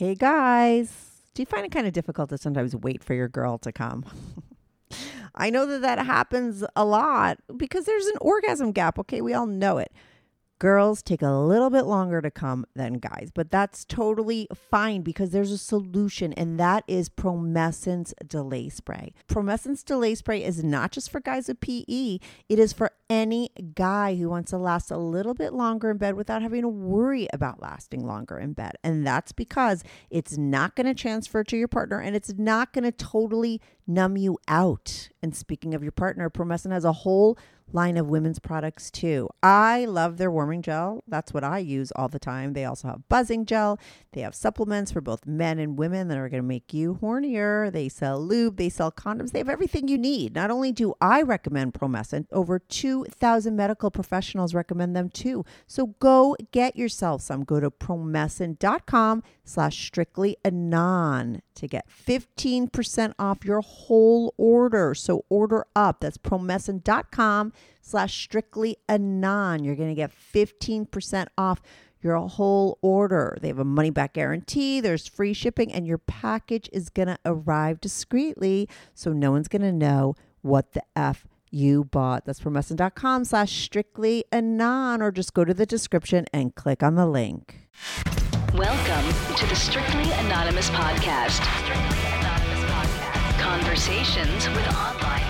Hey guys, do you find it kind of difficult to sometimes wait for your girl to come? I know that that happens a lot because there's an orgasm gap. Okay, we all know it. Girls take a little bit longer to come than guys, but that's totally fine because there's a solution, and that is Promescent Delay Spray. Promescent Delay Spray is not just for guys with PE, it is for any guy who wants to last a little bit longer in bed without having to worry about lasting longer in bed. And that's because it's not going to transfer to your partner and it's not going to totally numb you out. And speaking of your partner, Promescent has a whole line of women's products too. I love their warming gel. That's what I use all the time. They also have buzzing gel. They have supplements for both men and women that are going to make you hornier. They sell lube, they sell condoms. They have everything you need. Not only do I recommend Promescent, over 2,000 medical professionals recommend them too. So go get yourself some. Go to promescent.com slash strictly anon to get 15% off your whole order. So order up. That's promescent.com slash strictly anon. You're going to get 15% off your whole order. They have a money back guarantee, there's free shipping, and your package is going to arrive discreetly. So no one's going to know what the F you bought. That's promescent.com slash strictly anon, or just go to the description and click on the link. Welcome to the Strictly Anonymous Podcast. Strictly Anonymous Podcast. Conversations with online.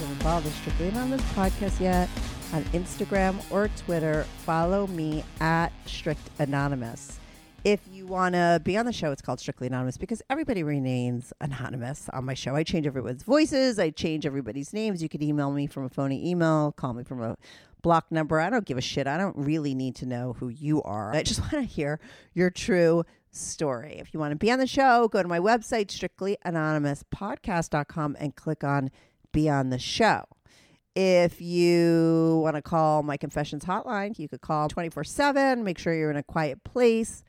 Involved in Strictly Anonymous podcast yet on Instagram or Twitter, follow me at Strict Anonymous. If you want to be on the show, it's called Strictly Anonymous because everybody remains anonymous on my show. I change everyone's voices, I change everybody's names. You could email me from a phony email, call me from a block number. I don't give a shit. I don't really need to know who you are. I just want to hear your true story. If you want to be on the show, go to my website, strictlyanonymouspodcast.com, and click on Be on the Show. If you want to call my confessions hotline, you could call 24 7. Make sure you're in a quiet place.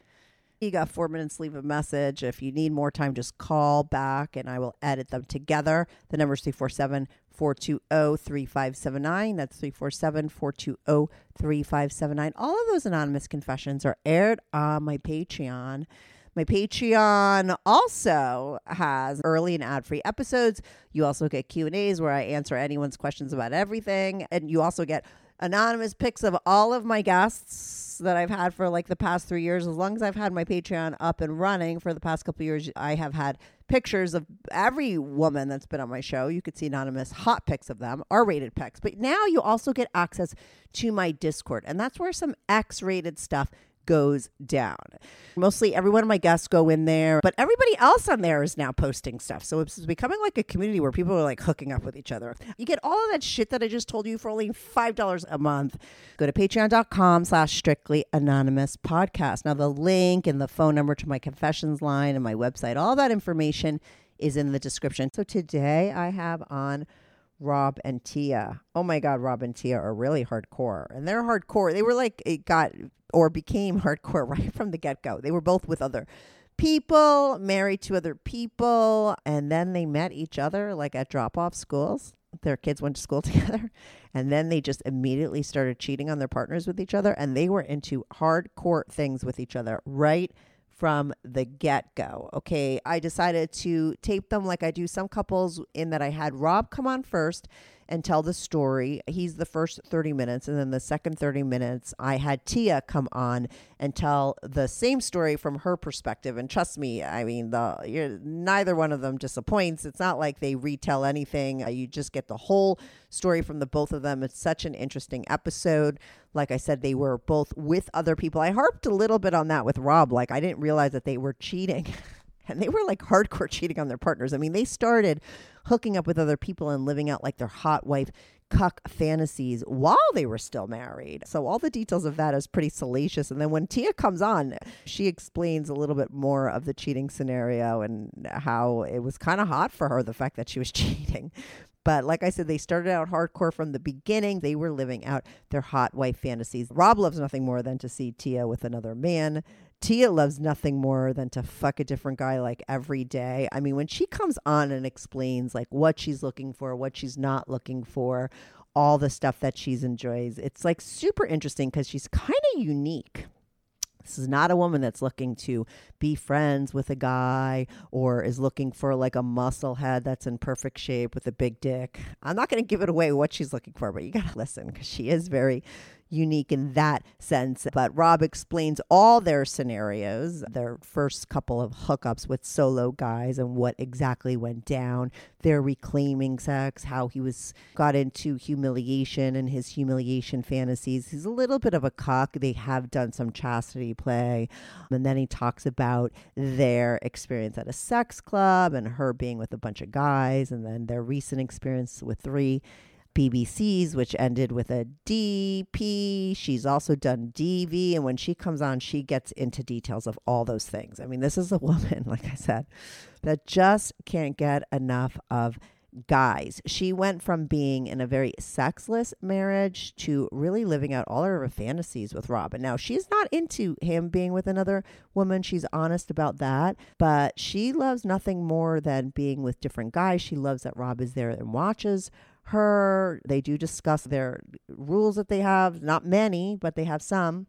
You got four minutes, leave a message. If you need more time, just call back and I will edit them together. The number is 347 420 3579. That's 347 420 3579. All of those anonymous confessions are aired on my Patreon. My Patreon also has early and ad-free episodes. You also get Q&As where I answer anyone's questions about everything and you also get anonymous pics of all of my guests that I've had for like the past three years. As long as I've had my Patreon up and running for the past couple years, I have had pictures of every woman that's been on my show. You could see anonymous hot pics of them, R rated pics. But now you also get access to my Discord, and that's where some X rated stuff goes down. Mostly every one of my guests go in there, but everybody else on there is now posting stuff. So it's becoming like a community where people are like hooking up with each other. You get all of that shit that I just told you for only $5 a month. Go to patreon.com slash strictly anonymous podcast. Now the link and the phone number to my confessions line and my website, all that information is in the description. So today I have on Rob and Tia. Oh my God, Rob and Tia are really hardcore. And they're hardcore. They were like, it got or became hardcore right from the get go. They were both with other people, married to other people, and then they met each other like at drop off schools. Their kids went to school together, and then they just immediately started cheating on their partners with each other, and they were into hardcore things with each other right from the get go. Okay, I decided to tape them like I do some couples, in that I had Rob come on first and tell the story. He's the first 30 minutes, and then the second 30 minutes, I had Tia come on and tell the same story from her perspective. And trust me, I mean, the neither one of them disappoints. It's not like they retell anything. Uh, You just get the whole story from the both of them. It's such an interesting episode. Like I said, they were both with other people. I harped a little bit on that with Rob. Like I didn't realize that they were cheating. And they were like hardcore cheating on their partners. I mean, they started hooking up with other people and living out like their hot wife cuck fantasies while they were still married. So all the details of that is pretty salacious. And then when Tia comes on, she explains a little bit more of the cheating scenario and how it was kind of hot for her, the fact that she was cheating. But like I said, they started out hardcore from the beginning. They were living out their hot wife fantasies. Rob loves nothing more than to see Tia with another man. Tia loves nothing more than to fuck a different guy like every day. I mean, when she comes on and explains like what she's looking for, what she's not looking for, all the stuff that she's enjoys, it's like super interesting because she's kind of unique. This is not a woman that's looking to be friends with a guy or is looking for like a muscle head that's in perfect shape with a big dick. I'm not going to give it away what she's looking for, but you got to listen because she is very unique in that sense. But Rob explains all their scenarios, their first couple of hookups with solo guys and what exactly went down, their reclaiming sex, how he was got into humiliation and his humiliation fantasies. He's a little bit of a cuck. They have done some chastity play. And then he talks about their experience at a sex club and her being with a bunch of guys and then their recent experience with three BBCs, which ended with a DP. She's also done DV. And when she comes on, she gets into details of all those things. I mean, this is a woman, like I said, that just can't get enough of guys. She went from being in a very sexless marriage to really living out all her fantasies with Rob. And now she's not into him being with another woman. She's honest about that. But she loves nothing more than being with different guys. She loves that Rob is there and watches her. They do discuss their rules that they have, not many, but they have some.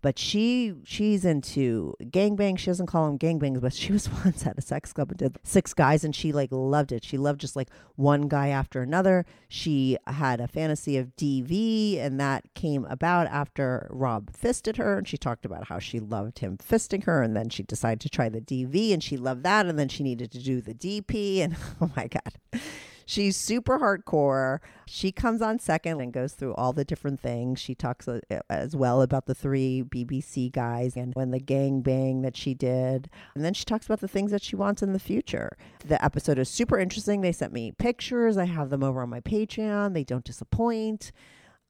But she she's into gangbangs. She doesn't call them gangbangs, but she was once at a sex club and did six guys, and she like loved it. She loved just like one guy after another. She had a fantasy of DV, and that came about after Rob fisted her, and she talked about how she loved him fisting her, and then she decided to try the DV, and she loved that, and then she needed to do the DP, and oh my god. She's super hardcore. She comes on second and goes through all the different things. She talks uh, as well about the three BBC guys and when the gang bang that she did. And then she talks about the things that she wants in the future. The episode is super interesting. They sent me pictures. I have them over on my Patreon. They don't disappoint.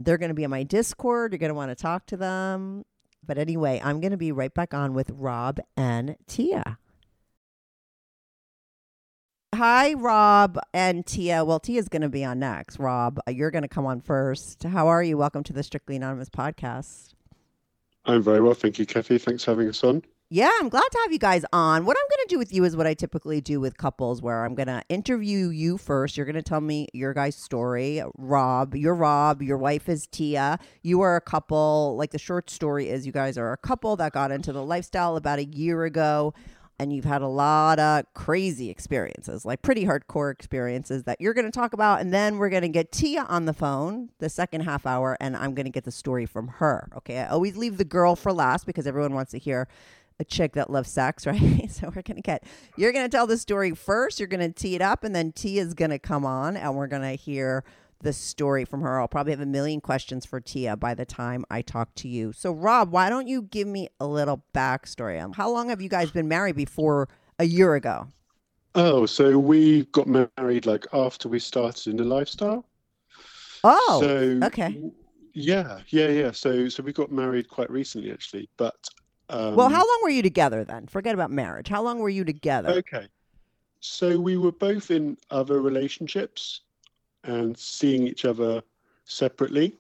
They're going to be on my Discord. You're going to want to talk to them. But anyway, I'm going to be right back on with Rob and Tia. Hi, Rob and Tia. Well, Tia's going to be on next. Rob, uh, you're going to come on first. How are you? Welcome to the Strictly Anonymous podcast. I'm very well, thank you, Kathy. Thanks for having us on. Yeah, I'm glad to have you guys on. What I'm going to do with you is what I typically do with couples, where I'm going to interview you first. You're going to tell me your guys' story. Rob, you're Rob. Your wife is Tia. You are a couple. Like the short story is, you guys are a couple that got into the lifestyle about a year ago and you've had a lot of crazy experiences, like pretty hardcore experiences that you're going to talk about. And then we're going to get Tia on the phone the second half hour, and I'm going to get the story from her. Okay. I always leave the girl for last because everyone wants to hear a chick that loves sex, right? so we're going to get, you're going to tell the story first, you're going to tee it up, and then Tia's going to come on, and we're going to hear the story from her. I'll probably have a million questions for Tia by the time I talk to you. So, Rob, why don't you give me a little backstory? Um, how long have you guys been married before a year ago? Oh, so we got married like after we started in the lifestyle. Oh, so, okay. Yeah, yeah, yeah. So, so we got married quite recently, actually. But um, well, how long were you together then? Forget about marriage. How long were you together? Okay. So we were both in other relationships and seeing each other separately.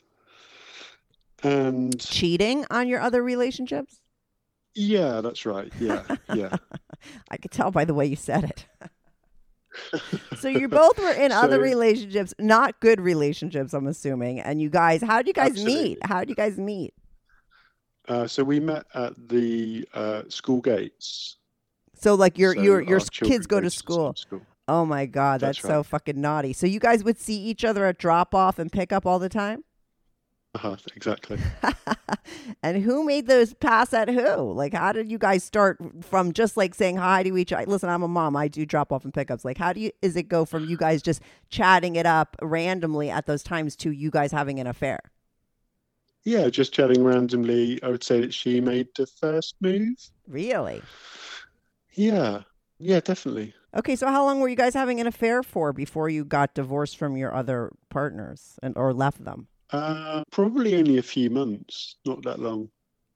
And cheating on your other relationships? Yeah, that's right. Yeah, yeah. I could tell by the way you said it. so you both were in so, other relationships, not good relationships, I'm assuming. And you guys, how did you guys absolutely. meet? How did you guys meet? Uh, so we met at the uh, school gates. So like your so your your kids go to school. school. Oh my god, that's, that's right. so fucking naughty. So you guys would see each other at drop off and pick up all the time? Uh-huh, exactly. and who made those pass at who? Like, how did you guys start from just like saying hi to each other? Listen, I'm a mom. I do drop off and pickups. Like, how do you, is it go from you guys just chatting it up randomly at those times to you guys having an affair? Yeah, just chatting randomly. I would say that she made the first move. Really? Yeah. Yeah, definitely. Okay, so how long were you guys having an affair for before you got divorced from your other partners and or left them? Uh, probably only a few months, not that long.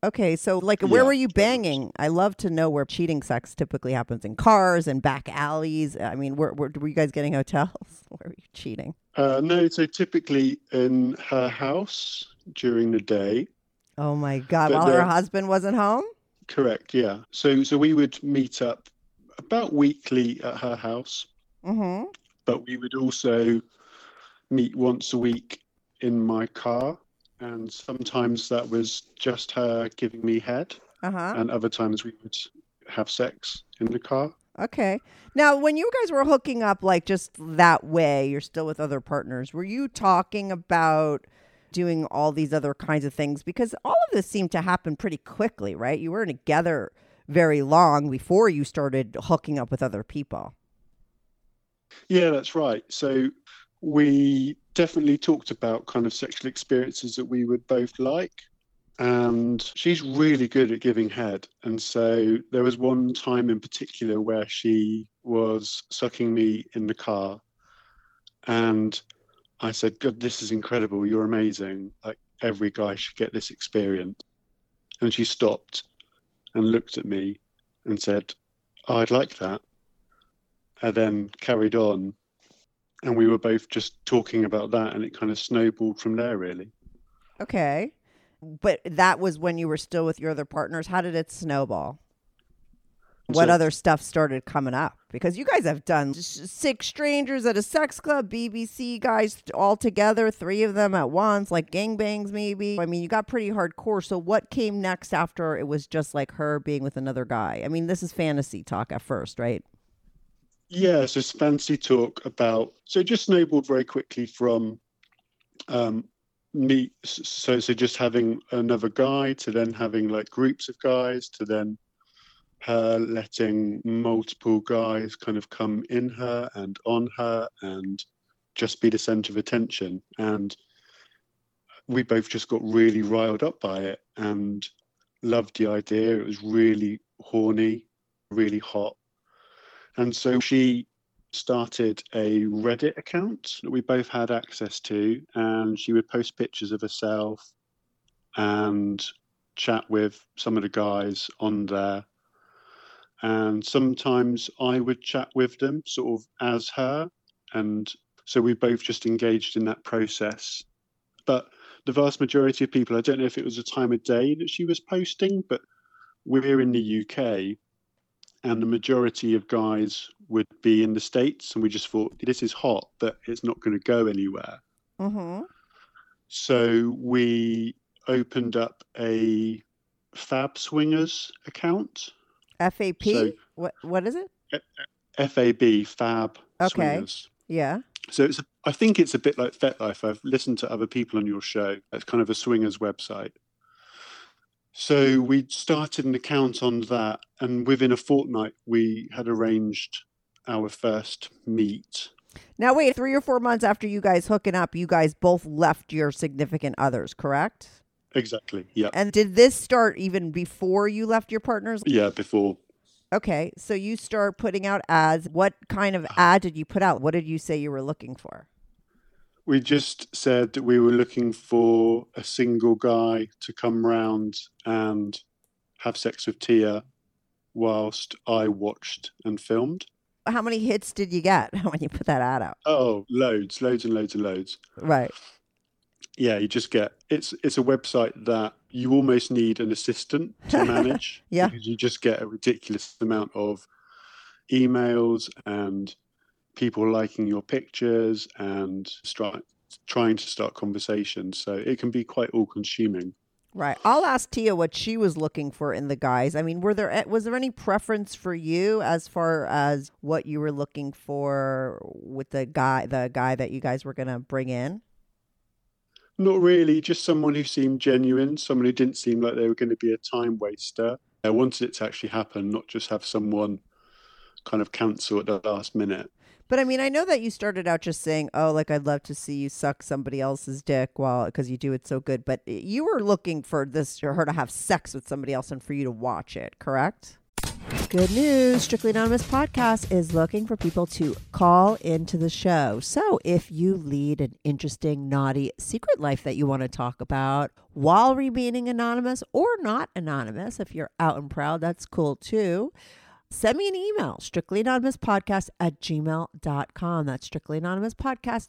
Okay, so like where Yeah, were you banging? I love to know where cheating sex typically happens in cars and back alleys. I mean, where, where were you guys getting hotels? Where were you cheating? Uh, no, so typically in her house during the day. Oh my god, But while her husband wasn't home? Correct. Yeah. So so we would meet up about weekly at her house, Mhm. but we would also meet once a week in my car, and sometimes that was just her giving me head, Uh-huh. and other times we would have sex in the car. Okay. Now, when you guys were hooking up like just that way, you're still with other partners. Were you talking about doing all these other kinds of things because all of this seemed to happen pretty quickly, right? You weren't together very long before you started hooking up with other people. Yeah, that's right. So we definitely talked about kind of sexual experiences that we would both like. And she's really good at giving head. And so there was one time in particular where she was sucking me in the car. And I said, God, this is incredible. You're amazing. Like every guy should get this experience. And she stopped and looked at me and said, I'd like that and then carried on. And we were both just talking about that, and it kind of snowballed from there, really. Okay. But that was when you were still with your other partners. How did it snowball? What So- other stuff started coming up? Because you guys have done six strangers at a sex club, BBC guys all together, three of them at once, like gangbangs maybe. I mean, you got pretty hardcore. So what came next after it was just like her being with another guy? I mean, this is fantasy talk at first, right? Yeah, so it's fancy talk about. So it just snowballed very quickly from um, me. So so just having another guy to then having like groups of guys to then her letting multiple guys kind of come in her and on her and just be the center of attention. And we both just got really riled up by it and loved the idea. It was really horny, really hot. And so she started a Reddit account that we both had access to, and she would post pictures of herself and chat with some of the guys on there. And sometimes I would chat with them sort of as her. And so we both just engaged in that process. But the vast majority of people, I don't know if it was a time of day that she was posting, but we're in the UK and the majority of guys would be in the states and we just thought this is hot but it's not going to go anywhere Mm-hmm. so we opened up a fab swingers account FAP? So- what what is it? fab fab Okay. swingers Yeah. so it's a, i think it's a bit like fetlife i've listened to other people on your show it's kind of a swingers website so we started an account on that and within a fortnight we had arranged our first meet Now wait, three or four months after you guys hooking up, you guys both left your significant others, correct? Exactly. Yeah. And did this start even before you left your partners? Yeah. Before. Okay, so you start putting out ads. What kind of ad did you put out? What did you say you were looking for? We just said that we were looking for a single guy to come round and have sex with Tia whilst I watched and filmed. How many hits did you get when you put that ad out? Oh, loads, loads and loads and loads. Right. Yeah, you just get it's it's a website that you almost need an assistant to manage. Yeah. Because you just get a ridiculous amount of emails and people liking your pictures and start trying to start conversations. So it can be quite all consuming. Right. I'll ask Tia what she was looking for in the guys. I mean, were there eh, was there any preference for you as far as what you were looking for with the guy the guy that you guys were going to bring in? Not really, just someone who seemed genuine, someone who didn't seem like they were going to be a time waster. I wanted it to actually happen, not just have someone kind of cancel at the last minute. But I mean, I know that you started out just saying, "Oh, like I'd love to see you suck somebody else's dick while because you do it so good." But eh, you were looking for this for her to have sex with somebody else and for you to watch it, correct? Good news Strictly Anonymous Podcast is looking for people to call into the show. So if you lead an interesting, naughty secret life that you want to talk about while remaining anonymous or not anonymous, if you're out and proud, that's cool too. Send me an email, strictlyanonymouspodcast at gmail.com. That's strictlyanonymouspodcast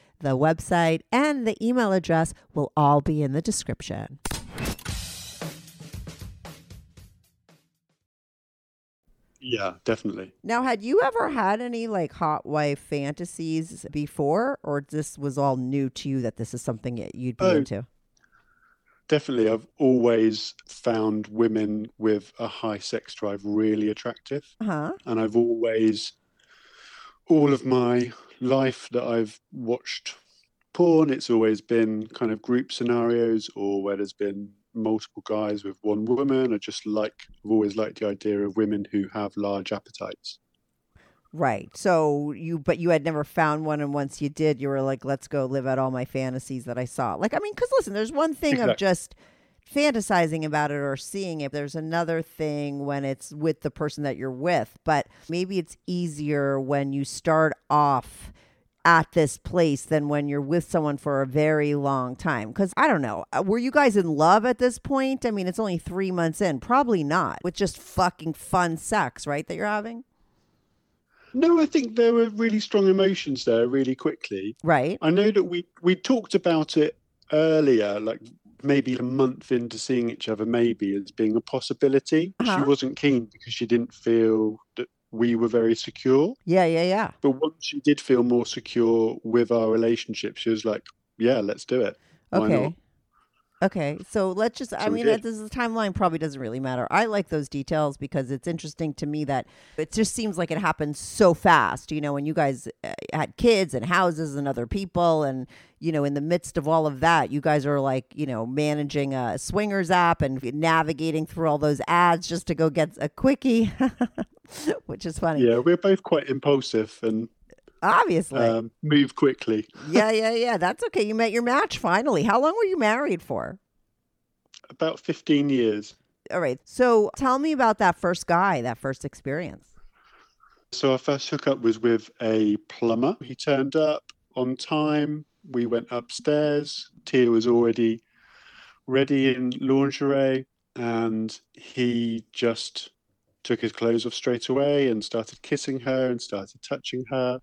the website, and the email address will all be in the description. Yeah, definitely. Now, had you ever had any like hot wife fantasies before, or this was all new to you that this is something that you'd be Oh, into? Definitely, I've always found women with a high sex drive really attractive. Uh huh. And I've always, all of my life that I've watched porn, it's always been kind of group scenarios or where there's been multiple guys with one woman. I just like, I've always liked the idea of women who have large appetites. Right. So you, but you had never found one, and once you did, you were like, "Let's go live out all my fantasies that I saw." Like, I mean, because listen, there's one thing of just fantasizing about it or seeing it. There's another thing when it's with the person that you're with. But maybe it's easier when you start off at this place than when you're with someone for a very long time. Because I don't know, uh, were you guys in love at this point? I mean, it's only three months in. Probably not. With just fucking fun sex, right? That you're having, No, I think there were really strong emotions there really quickly. right? I know that we we talked about it earlier, like maybe a month into seeing each other, maybe as being a possibility. Uh-huh. She wasn't keen because she didn't feel that we were very secure. Yeah, yeah, yeah. But once she did feel more secure with our relationship, she was like, "Yeah, let's do it." Why Okay. not? Okay. So let's just, I So we mean, this the timeline probably doesn't really matter. I like those details because it's interesting to me that it just seems like it happened so fast. You know, when you guys uh, had kids and houses and other people, and, you know, in the midst of all of that, you guys are like, you know, managing a swingers app and navigating through all those ads just to go get a quickie, which is funny. Yeah, we're both quite impulsive and Obviously. um, move quickly. yeah, yeah, yeah. That's okay. You met your match finally. How long were you married for? About fifteen years. All right. So tell me about that first guy, that first experience. So our first hookup was with a plumber. He turned up on time. We went upstairs. Tia was already ready in lingerie, and he just took his clothes off straight away and started kissing her and started touching her.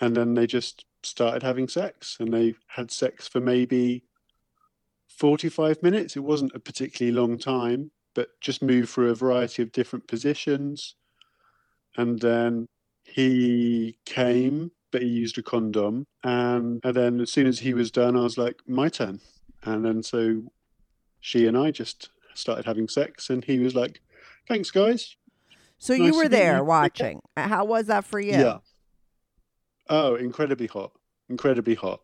And then they just started having sex, and they had sex for maybe 45 minutes. It wasn't a particularly long time, but just moved through a variety of different positions and then he came but he used a condom and, and then as soon as he was done i was like my turn and then so she and i just started having sex and he was like thanks guys So Nice you were there watching. How was that for you? yeah oh incredibly hot incredibly hot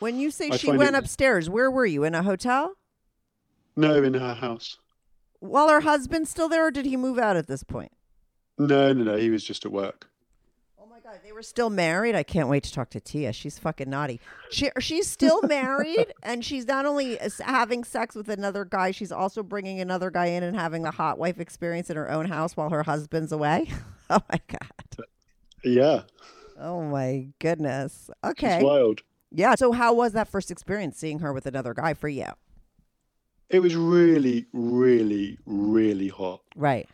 When you say I she went it- upstairs, where were you? In a hotel? no in her house While her husband's still there, or did he move out at this point? no no no he was just at work Oh my God, they were still married. I can't wait to talk to Tia. She's fucking naughty. She she's still married, and she's not only having sex with another guy, she's also bringing another guy in and having a hot wife experience in her own house while her husband's away. Oh my God. yeah Oh my goodness. it's Okay. wild Yeah. So how was that first experience seeing her with another guy for you? it was really really really hot Right.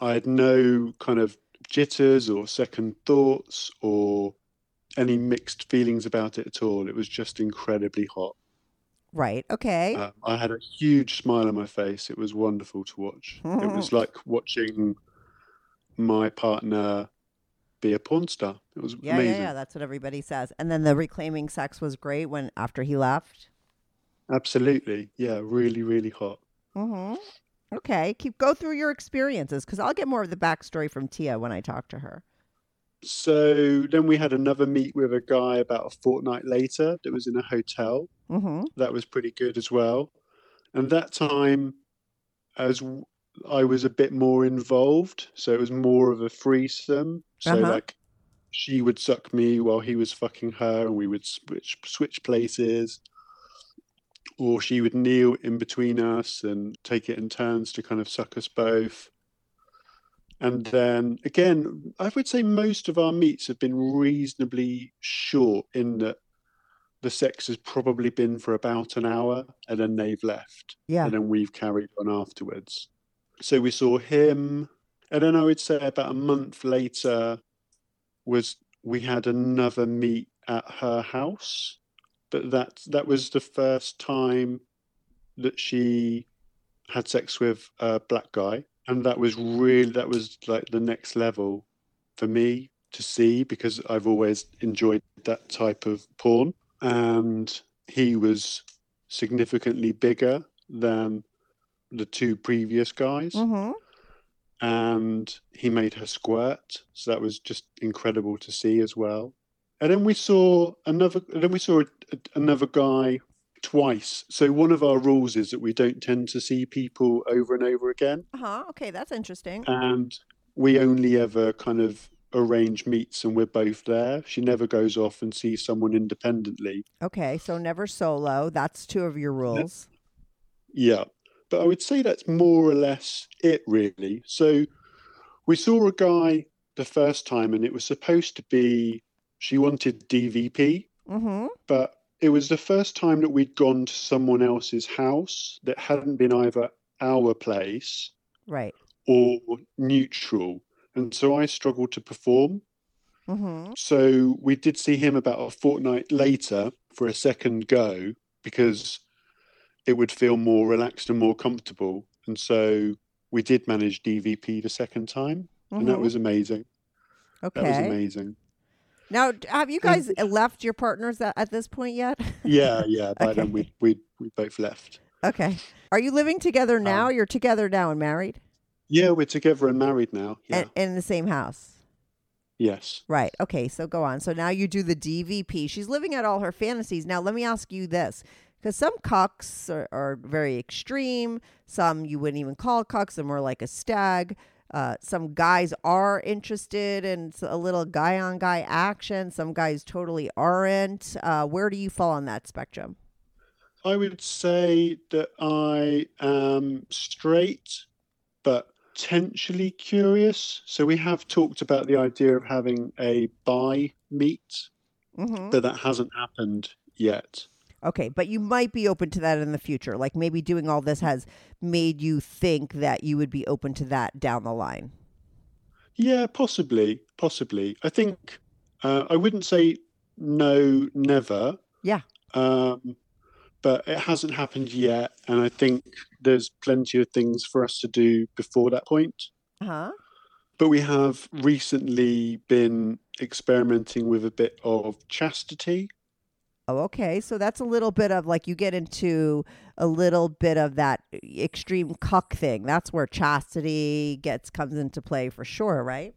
I had no kind of jitters or second thoughts or any mixed feelings about it at all. It was just incredibly hot. Right. Okay. Um, I had a huge smile on my face. It was wonderful to watch. it was like watching my partner be a porn star. It was yeah, amazing. yeah, yeah. That's what everybody says. And then the reclaiming sex was great when after he left. Absolutely. Yeah, really, really hot. Mm-hmm. Okay. Keep go through your experiences because I'll get more of the backstory from Tia when I talk to her. So then we had another meet with a guy about a fortnight later that was in a hotel. Mm-hmm. That was pretty good as well. And that time, as I was a bit more involved, so it was more of a threesome. So Uh-huh. like, she would suck me while he was fucking her, and we would switch switch places. Or she would kneel in between us and take it in turns to kind of suck us both. And then again, I would say most of our meets have been reasonably short in that the sex has probably been for about an hour and then they've left. Yeah. And then we've carried on afterwards. So we saw him. And then I would say about a month later was we had another meet at her house. But that that was the first time that she had sex with a black guy. And that was really that was like the next level for me to see because I've always enjoyed that type of porn. And he was significantly bigger than the two previous guys. Mm-hmm. And he made her squirt. So that was just incredible to see as well. And then we saw another then we saw a, a- another guy twice. So one of our rules is that we don't tend to see people over and over again Uh-huh. Okay, that's interesting. and we only ever kind of arrange meets and we're both there. She never goes off and sees someone independently. Okay, so never solo. That's two of your rules. Yeah. But I would say that's more or less it, really. So we saw a guy the first time and it was supposed to be, she wanted DVP, Mm-hmm. but it was the first time that we'd gone to someone else's house that hadn't been either our place Right. or neutral. And so I struggled to perform. Mm-hmm. So we did see him about a fortnight later for a second go because it would feel more relaxed and more comfortable. And so we did manage DVP the second time, and that Mhm. was amazing. okay. That was amazing. Now, have you guys left your partners at, at this point yet? Yeah, yeah. By then we we we both left. okay. Are you living together now? Um, You're together now and married, Yeah, we're together and married now. Yeah. and, and in the same house. yes. Right. Okay. So go on. So now you do the DVP. She's living out all her fantasies. Now let me ask you this, because some cocks are, are very extreme. Some you wouldn't even call cucks. They're more like a stag. Uh, some guys are interested in a little guy on guy action. Some guys totally aren't. Uh, where do you fall on that spectrum? I would say that I am straight, but potentially curious. So we have talked about the idea of having a bi meet, Mm-hmm. but that hasn't happened yet. Okay, but you might be open to that in the future. Like maybe doing all this has made you think that you would be open to that down the line. Yeah, possibly, possibly. I think uh, I wouldn't say no, never. Yeah. Um, but it hasn't happened yet, and I think there's plenty of things for us to do before that point. Uh-huh. But we have recently been experimenting with a bit of chastity. Oh, okay. So that's a little bit of like you get into a little bit of that extreme cuck thing. That's where chastity gets comes into play for sure, right?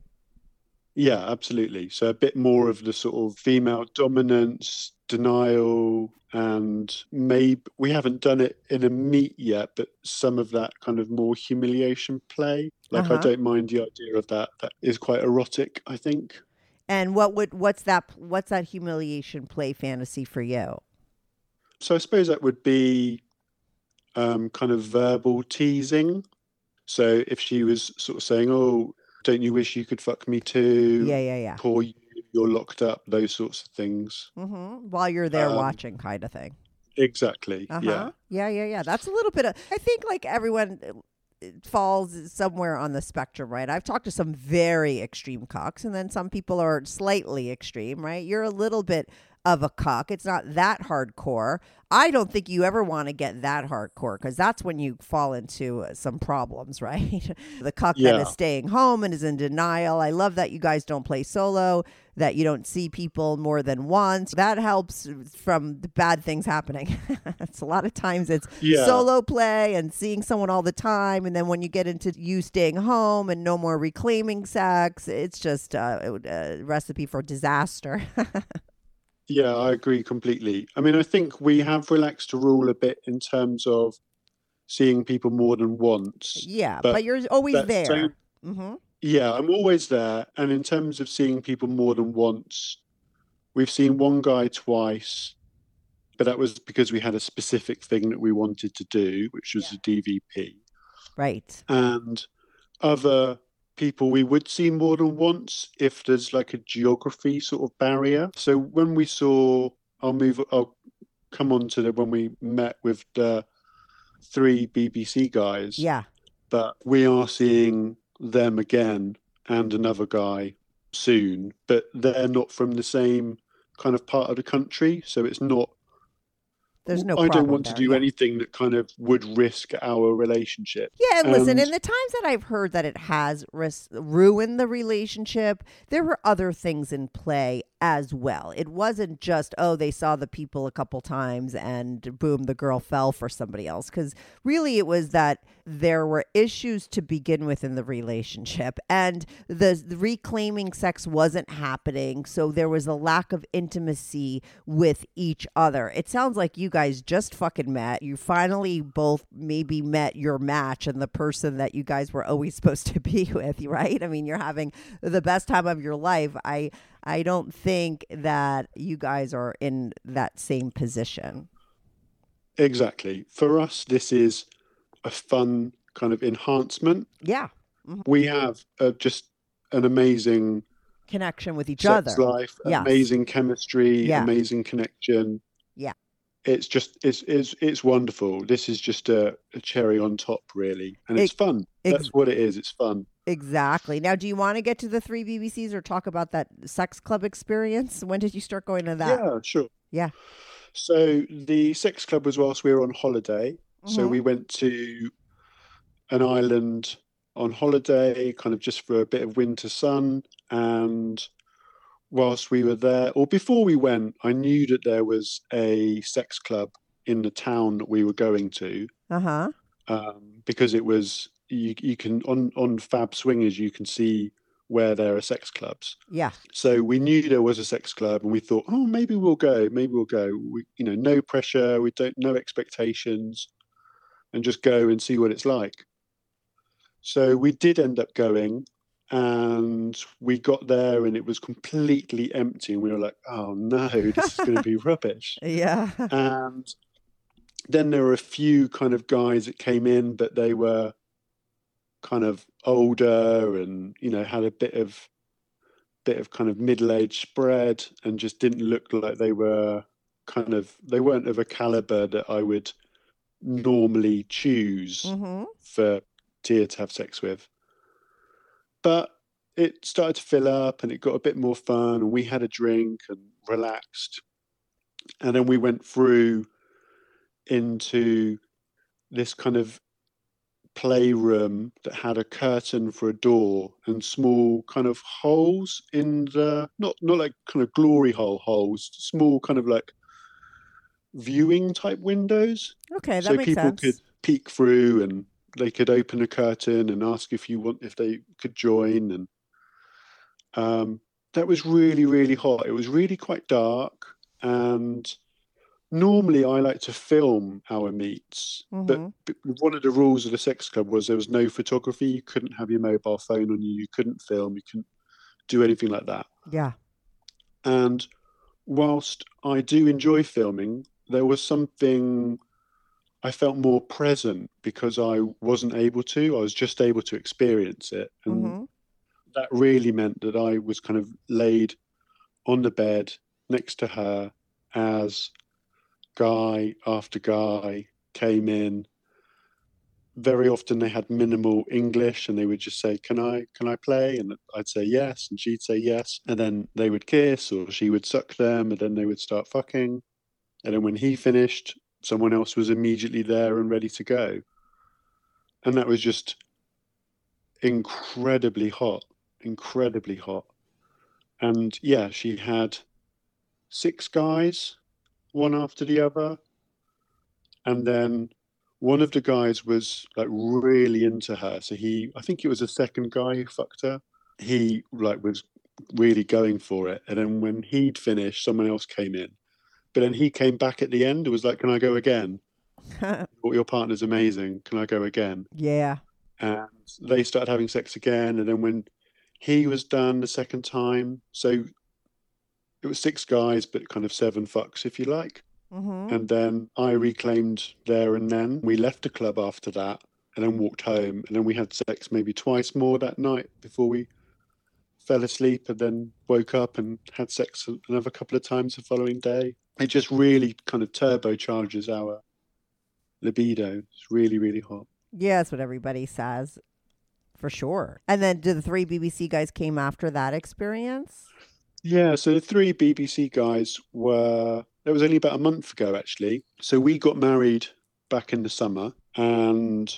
Yeah, absolutely. So a bit more of the sort of female dominance, denial, and maybe we haven't done it in a meet yet, but some of that kind of more humiliation play. Like I Uh-huh. don't mind the idea of that. That is quite erotic, I think. And what would what's that what's that humiliation play fantasy for you? So I suppose that would be um, kind of verbal teasing. So if she was sort of saying, "Oh, don't you wish you could fuck me too?" Yeah, yeah, yeah. Poor you, you're locked up. Those sorts of things. Mm-hmm. While you're there Um, watching, kind of thing. Exactly. Uh-huh. Yeah. Yeah, yeah, yeah. That's a little bit of. I think like everyone falls somewhere on the spectrum, right? I've talked to some very extreme cocks, and then some people are slightly extreme, right? You're a little bit of a cuck. It's not that hardcore. I don't think you ever want to get that hardcore because that's when you fall into uh, some problems, right? the cuck that Yeah. is staying home and is in denial. I love that you guys don't play solo, that you don't see people more than once. That helps from the bad things happening. it's a lot of times it's Yeah. solo play and seeing someone all the time. And then when you get into you staying home and no more reclaiming sex, it's just uh, a recipe for disaster. Yeah, I agree completely. I mean, I think we have relaxed the rule a bit in terms of seeing people more than once. yeah, but, But you're always there. same- hmm yeah, I'm always there. And in terms of seeing people more than once, we've seen one guy twice, but that was because we had a specific thing that we wanted to do, which was Yeah. a DVP. Right. And other people we would see more than once if there's like a geography sort of barrier. So when we saw, I'll move, I'll come on to the when we met with the three BBC guys. Yeah. But we are seeing them again and another guy soon, but they're not from the same kind of part of the country. So it's not There's no I don't want to do yeah. anything that kind of would risk our relationship. Yeah, and listen, in the times that I've heard that it has ruined the relationship, there were other things in play as well. It wasn't just, oh, they saw the people a couple times and boom, the girl fell for somebody else. Because really, it was that there were issues to begin with in the relationship and the, the reclaiming sex wasn't happening. So there was a lack of intimacy with each other. It sounds like you guys just fucking met. You finally both maybe met your match and the person that you guys were always supposed to be with, right? I mean, you're having the best time of your life. I I don't think that you guys are in that same position. Exactly. For us, this is a fun kind of enhancement. Yeah. We have uh, just an amazing Connection with each other. life, Yes. amazing chemistry, Yeah. amazing connection. Yeah. It's just it's it's it's wonderful. This is just a, a cherry on top, really, and it's Ex- fun. That's what it is. It's fun. Exactly. Now, do you want to get to the three BBCs or talk about that sex club experience? When did you start going to that? Yeah, sure. Yeah. So the sex club was whilst we were on holiday. So Mhm. we went to an island on holiday, kind of just for a bit of winter sun. And whilst we were there, or before we went, I knew that there was a sex club in the town that we were going to Uh huh. um, because it was you, you can on on Fab Swingers you can see where there are sex clubs. Yeah. So we knew there was a sex club, and we thought, oh, maybe we'll go. Maybe we'll go. We, you know, no pressure. We don't no expectations, and just go and see what it's like. So we did end up going, and we got there, and it was completely empty. And we were like, oh no, this is going to be rubbish. Yeah. And then there were a few kind of guys that came in, but they were kind of older and you know had a bit of bit of kind of middle-aged spread and just didn't look like they were kind of they weren't of a caliber that I would normally choose hmm for Tia to have sex with. But it started to fill up and it got a bit more fun and we had a drink and relaxed. And then we went through into this kind of playroom that had a curtain for a door and small kind of holes in the not not like kind of glory hole holes, small kind of like viewing type windows Okay, that so makes people sense. could peek through and they could open a curtain and ask if you want if they could join and um, that was really really hot it was really quite dark and normally i like to film our meets Mhm. but one of the rules of the sex club was there was no photography you couldn't have your mobile phone on you you couldn't film you couldn't do anything like that Yeah. and whilst I do enjoy filming, there was something I felt more present because I wasn't able to. I was just able to experience it. And hmm that really meant that I was kind of laid on the bed next to her as guy after guy came in very often they had minimal English and they would just say, Can I can I play? And I'd say yes, and she'd say yes. And then they would kiss or she would suck them and then they would start fucking. And then when he finished, someone else was immediately there and ready to go. And that was just incredibly hot, incredibly hot. And yeah, she had six guys, one after the other. And then one of the guys was like really into her. So he, I think it was the second guy who fucked her. He like was really going for it. And then when he'd finished, someone else came in. But then he came back at the end and was like, Can I go again? Your partner's amazing. Can I go again? yeah. and they started having sex again. And then when he was done the second time, so it was six guys, but kind of seven fucks, if you like. Mm-hmm. And then I reclaimed there and then. We left the club after that and then walked home. And then we had sex maybe twice more that night before we fell asleep and then woke up and had sex another couple of times the following day. It just really kind of turbocharges our libido. It's really, really hot. Yeah, that's what everybody says, for sure. And then, do the three BBC guys came after that experience? Yeah, so the three BBC guys were, it was only about a month ago actually. So we got married back in the summer and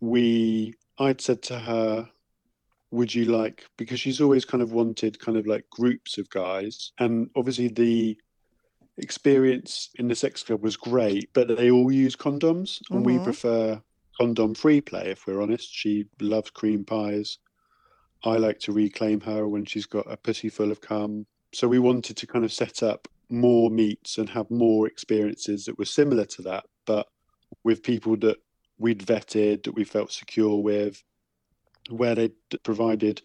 we, I'd said to her, would you like, because she's always kind of wanted kind of like groups of guys. And obviously the experience in the sex club was great, but they all use condoms and we Mhm. prefer condom free play, if we're honest. She loves cream pies. I like to reclaim her when she's got a pussy full of cum. So we wanted to kind of set up more meets and have more experiences that were similar to that, but with people that we'd vetted, that we felt secure with, where they provided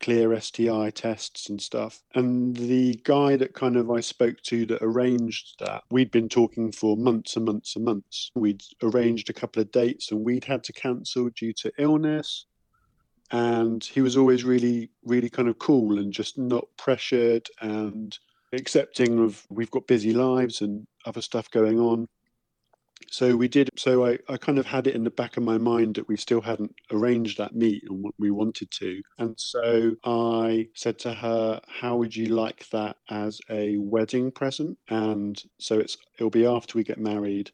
clear STI tests and stuff. And the guy that kind of I spoke to that arranged that, we'd been talking for months and months and months. We'd arranged a couple of dates and we'd had to cancel due to illness. And he was always really, really kind of cool and just not pressured and accepting of we've got busy lives and other stuff going on. So we did. So I, I kind of had it in the back of my mind that we still hadn't arranged that meet and what we wanted to. And so I said to her, "How would you like that as a wedding present?" And so it's it'll be after we get married,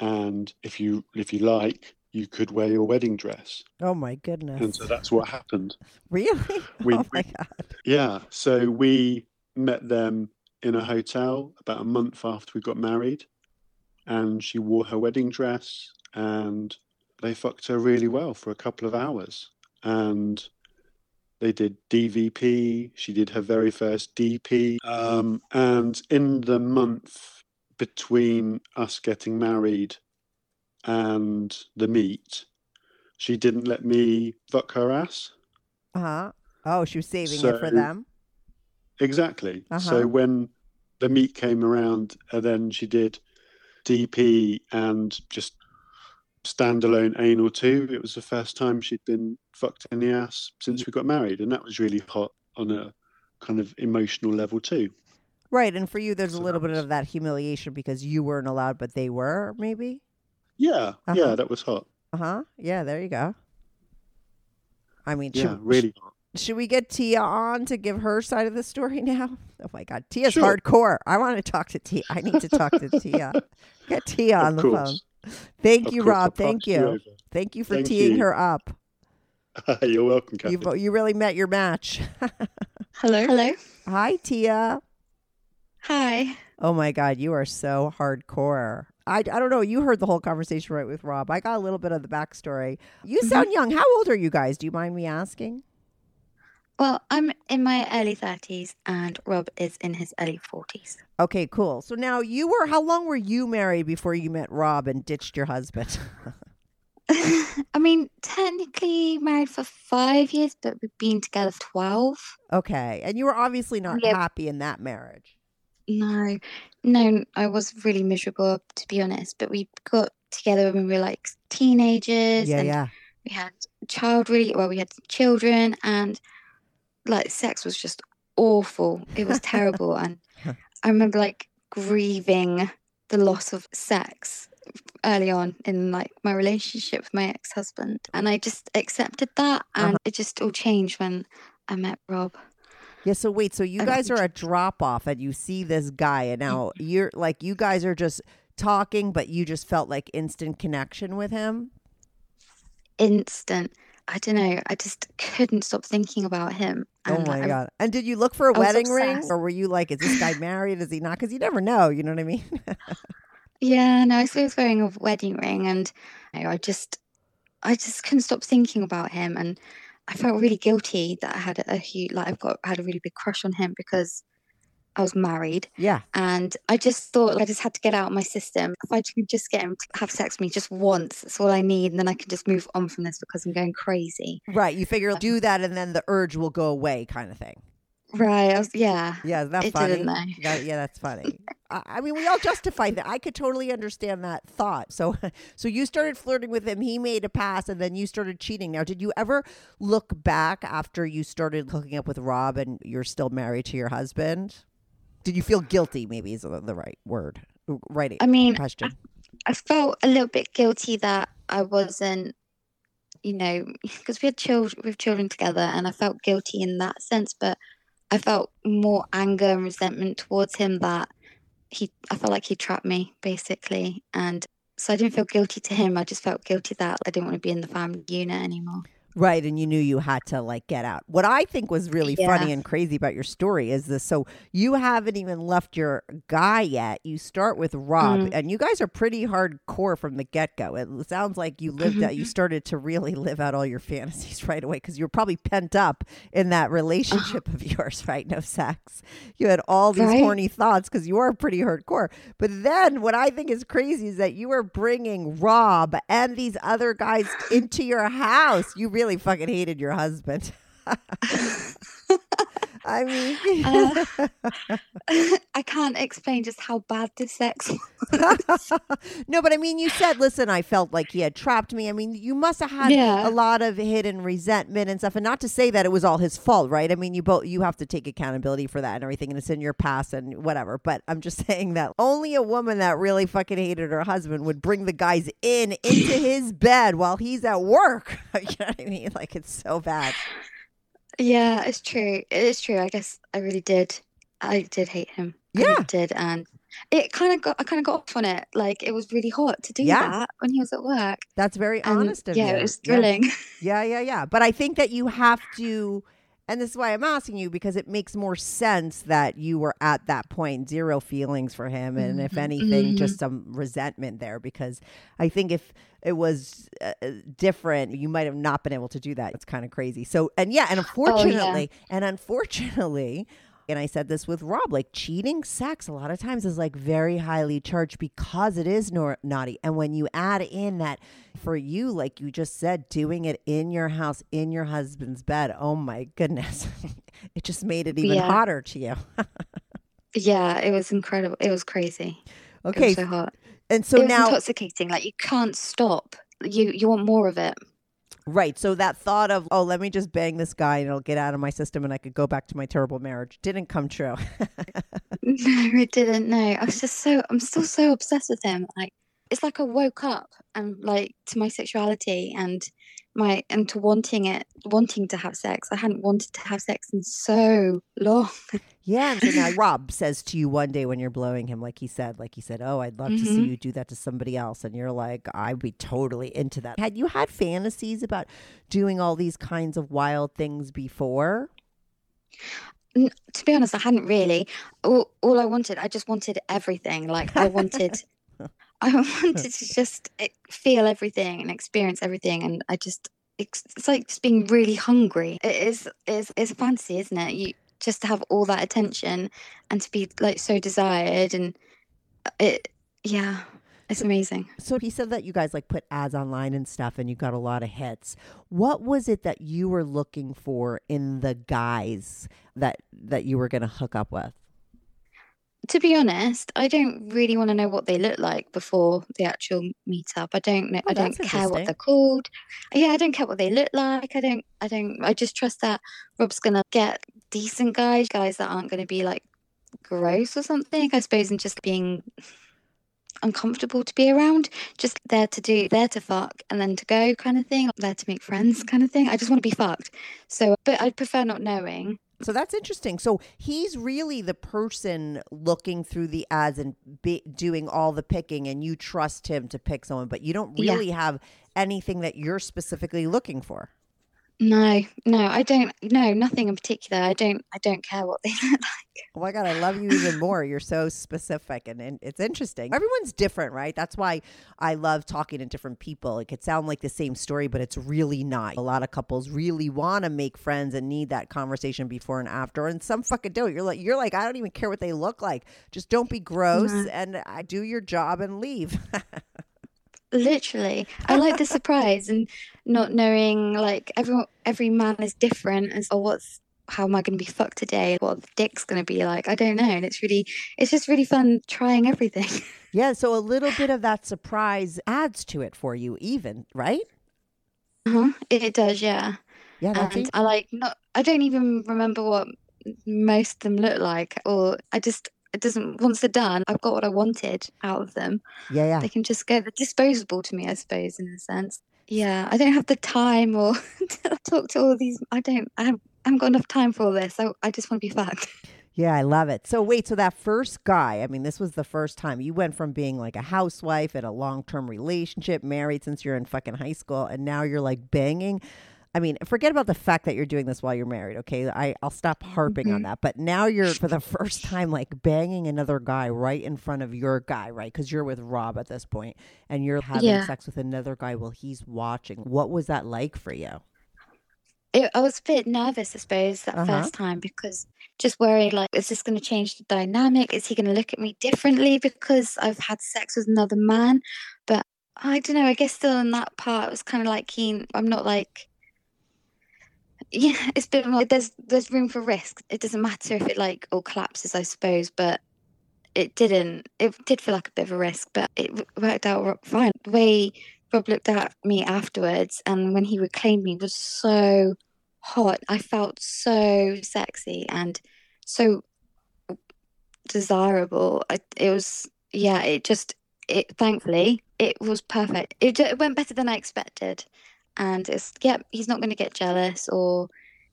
and if you if you like, you could wear your wedding dress. Oh my goodness! And so that's what happened. really? We- oh my god! Yeah. So we met them in a hotel about a month after we got married, and she wore her wedding dress, and they fucked her really well for a couple of hours. And they did DVP. She did her very first DP. Um, and in the month between us getting married and the meet, she didn't let me fuck her ass. Uh huh. Oh, she was saving it for them. Exactly. Uh-huh. So when the meet came around, and then she did DP and just standalone anal too. It was the first time she'd been fucked in the ass since we got married, and that was really hot on a kind of emotional level too. Right, and for you, there's a little bit of that humiliation because you weren't allowed, but they were, maybe. Yeah, Uh-huh. yeah, that was hot. Uh huh. Yeah, there you go. I mean, Yeah, should, really hot. should we get Tia on to give her side of the story now? Oh my God, Tia's Sure. hardcore. I want to talk to Tia. I need to talk to Tia. Get Tia on Of the course. phone. Thank Of you, course, Rob. Thank you you. Thank you for Thank teeing you. her up. You're welcome, Kathy. You've, you really met your match. Hello. Hello. Hi, Tia. Hi. Oh my God, you are so hardcore. I, I don't know. You heard the whole conversation right with Rob. I got a little bit of the backstory. You Mm-hmm. sound young. How old are you guys? Do you mind me asking? Well, I'm in my early 30s and Rob is in his early 40s. Okay, cool. So now you were, how long were you married before you met Rob and ditched your husband? I mean, technically married for five years, but we've been together 12. okay. And you were obviously not happy in that marriage. No, no, I was really miserable, to be honest. But we got together when we were like teenagers Yeah, and yeah. we had child really well, we had children and like sex was just awful. It was terrible. and I remember like grieving the loss of sex early on in like my relationship with my ex-husband and I just accepted that and Uh-huh. it just all changed when I met Rob. Yeah, so wait, so you guys are a drop off and you see this guy and now you're like you guys are just talking but you just felt like instant connection with him? Instant. I don't know. I just couldn't stop thinking about him. Oh And my I- god. And did you look for a I wedding ring or were you like is this guy married is he not cuz you never know, you know what I mean? Yeah, no, I was wearing a wedding ring and you know, I just I just couldn't stop thinking about him and I felt really guilty that I had a huge like I've got had a really big crush on him because I was married yeah. and I just thought I just had to get out of my system. If I could just get him to have sex with me just once, that's all I need, and then I can just move on from this because I'm going crazy. Right, you figure um, do that and then the urge will go away kind of thing. Right. I was yeah. Yeah, is that It funny? didn't, though. That- yeah, that's funny. I, I mean, we all justify that. I could totally understand that thought. So, so you started flirting with him. He made a pass, and then you started cheating. Now, did you ever look back after you started hooking up with Rob, and you're still married to your husband? Did you feel guilty? Maybe is the the right word. Right. I mean, question. I felt a little bit guilty that I wasn't, you know, because we had children, with children together, and I felt guilty in that sense. But I felt more anger and resentment towards him that he, I felt like he trapped me basically, and so I didn't feel guilty to him. I just felt guilty that I didn't want to be in the family unit anymore. Right, and you knew you had to like get out. What I think was really Yeah. funny and crazy about your story is this so you haven't even left your guy yet. You start with Rob Mm. and you guys are pretty hardcore from the get-go. It sounds like you lived Mm-hmm. out you started to really live out all your fantasies right away cuz you were probably pent up in that relationship of yours, right? No sex. You had all these Right. horny thoughts cuz you are pretty hardcore. But then what I think is crazy is that you were bringing Rob and these other guys into your house. You really fucking hated your husband. I mean, Uh, I can't explain just how bad this sex was. no, but I mean, you said, listen, I felt like he had trapped me. I mean, you must have had Yeah. a lot of hidden resentment and stuff. And not to say that it was all his fault, right? I mean, you both, you have to take accountability for that and everything. And it's in your past and whatever. But I'm just saying that only a woman that really fucking hated her husband would bring the guys in into his bed while he's at work. you know what I mean? Like, it's so bad. Yeah, it's true. It is true. I guess I really did. I did hate him. I Yeah. really did, and it kind of got. I kind of got off on it. Like it was really hot to do Yeah. that when he was at work. That's very And honest of yeah, you. it was Yeah. thrilling. Yeah, yeah, yeah. But I think that you have to, and this is why I'm asking you because it makes more sense that you were at that point zero feelings for him, and if Mhm, anything, mhm. just some resentment there. Because I think if it was uh, uh, different, you might have not been able to do that. It's kind of crazy. So, and yeah, and Oh, unfortunately, and unfortunately. And I said this with Rob, like cheating sex a lot of times is like very highly charged because it is nor- naughty. And when you add in that for you, like you just said, doing it in your house, in your husband's bed, oh my goodness, it just made it even Yeah. hotter to you. yeah, it was incredible. It was crazy. It Okay. was so hot. and so it now, intoxicating. Like you can't stop. You you want more of it. Right. So that thought of, oh, let me just bang this guy and it'll get out of my system and I could go back to my terrible marriage didn't come true. No, it didn't. No, I was just so. I'm still so obsessed with him. Like it's like I woke up and like to my sexuality and my and to wanting it, wanting to have sex. I hadn't wanted to have sex in so long. Yeah. And so now Rob says to you one day when you're blowing him, like he said, like he said, Oh, I'd love to see Mhm. you do that to somebody else. And you're like, I'd be totally into that. Had you had fantasies about doing all these kinds of wild things before? To be honest, I hadn't really. All, all I wanted, I just wanted everything. Like I wanted, I wanted to just eh, feel everything and experience everything, and I just. It's, it's like just being really hungry. It is is is a fantasy, isn't it? You just to have all that attention and to be like so desired, and uh, it. Yeah, it's amazing. So he said that you guys like put ads online and stuff and you got a lot of hits. What was it that you were looking for in the guys that that you were going to hook up with? To be honest, I don't really want to know what they look like before the actual meetup. I don't know. Oh, I don't care what they're called. Yeah, I don't care what they look like. I don't. I don't. I just trust that Rob's gonna get decent guys, guys that aren't gonna be like gross or something. I suppose, and just being uncomfortable to be around. Just there to do, there to fuck, and then to go kind of thing. There to make friends kind of thing. I just want to be fucked. So, but I'd prefer not knowing. So that's interesting. So he's really the person looking through the ads and be, doing all the picking, and you trust him to pick someone, but you don't Yeah. really have anything that you're specifically looking for. No, no, I don't. No, nothing in particular. I don't. I don't care what they look like. Oh my God, I love you even more. You're so specific and, and it's interesting. Everyone's different, right? That's why I love talking to different people. It could sound like the same story, but it's really not. A lot of couples really want to make friends and need that conversation before and after, and some fucking don't. You're like, you're like, I don't even care what they look like. Just don't be gross No. and I do your job and leave. Literally, I like the surprise and not knowing. Like everyone, every man is different. As oh, what's how am I going to be fucked today? What the dick's going to be like? I don't know. And it's really, it's just really fun trying everything. yeah, so a little bit of that surprise adds to it for you, even, right? Uh-huh. It does, yeah. Yeah, and. I like not. I don't even remember what most of them look like, or I just it doesn't. Once they're done, I've got what I wanted out of them. Yeah, yeah. They can just go. They're disposable to me, I suppose, in a sense. Yeah, I don't have the time or to talk to all these. I don't. I haven't, I haven't got enough time for all this. I, I just want to be fucked. Yeah, I love it. So wait, so that first guy, I mean, this was the first time you went from being like a housewife in a long-term relationship, married since you're in fucking high school, and now you're like banging. I mean, forget about the fact that you're doing this while you're married, okay? I, I'll stop harping on that. But now you're for the first time like banging another guy right in front of your guy, right? Because you're with Rob at this point and you're having Yeah. sex with another guy while he's watching. What was that like for you? It, I was a bit nervous, I suppose, that Uh-huh. first time because just worried like, is this going to change the dynamic? Is he going to look at me differently because I've had sex with another man? But I don't know. I guess still in that part, I was kind of like keen. I'm not like, yeah, it's been there's there's room for risk. It doesn't matter if it like all collapses, I suppose, but it didn't. It did feel like a bit of a risk, but it worked out fine. The way Rob looked at me afterwards, and when he reclaimed me, was so hot. I felt so sexy and so desirable. I, it was, yeah. It just, it thankfully, it was perfect. It, it went better than I expected, and it's yeah. He's not going to get jealous, or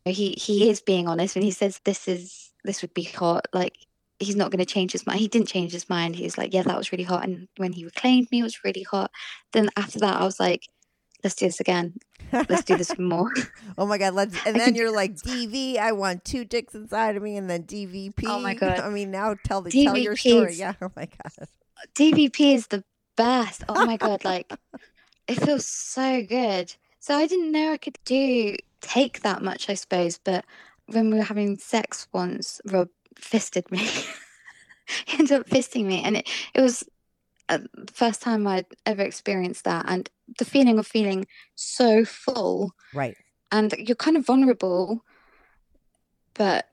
he he is being honest when he says this is this would be hot. Like he's not going to change his mind. He didn't change his mind. He was like, yeah, that was really hot. And when he reclaimed me, it was really hot. Then after that, I was like, let's do this again. Let's do this more. Oh my god, let's and then you're like DV, I want two dicks inside of me and then DVP. Oh my God. I mean now tell the tell your story. Yeah. Oh my god. DVP is the best. Oh my god, like it feels so good. So I didn't know I could do take that much, I suppose, but when we were having sex once, Rob fisted me. he ended up fisting me, and it it was uh, the first time I'd ever experienced that, and the feeling of feeling so full, Right. and you're kind of vulnerable, but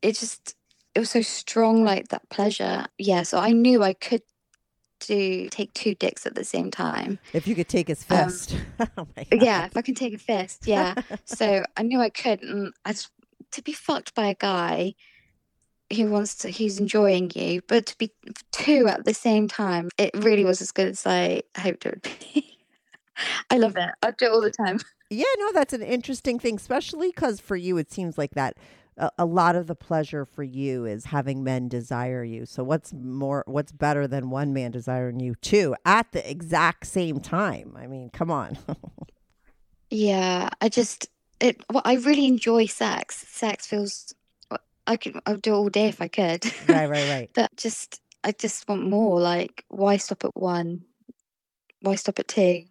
it just it was so strong, like that pleasure. Yeah, so I knew I could do take two dicks at the same time. If you could take his Um, fist. oh my god. Yeah, if I can take a fist, yeah. so I knew I could, and I just, to be fucked by a guy who wants to, who's enjoying you, but to be two at the same time, it really was as good as I hoped it would be. I love it. I do it all the time. Yeah, no, that's an interesting thing, especially because for you, it seems like that a, a lot of the pleasure for you is having men desire you. So what's more, what's better than one man desiring you too at the exact same time? I mean, come on. Yeah, I just it. Well, I really enjoy sex. Sex feels. I could. I'd do it all day if I could. right, right, right. but just I just want more. Like, why stop at one? Why stop at two?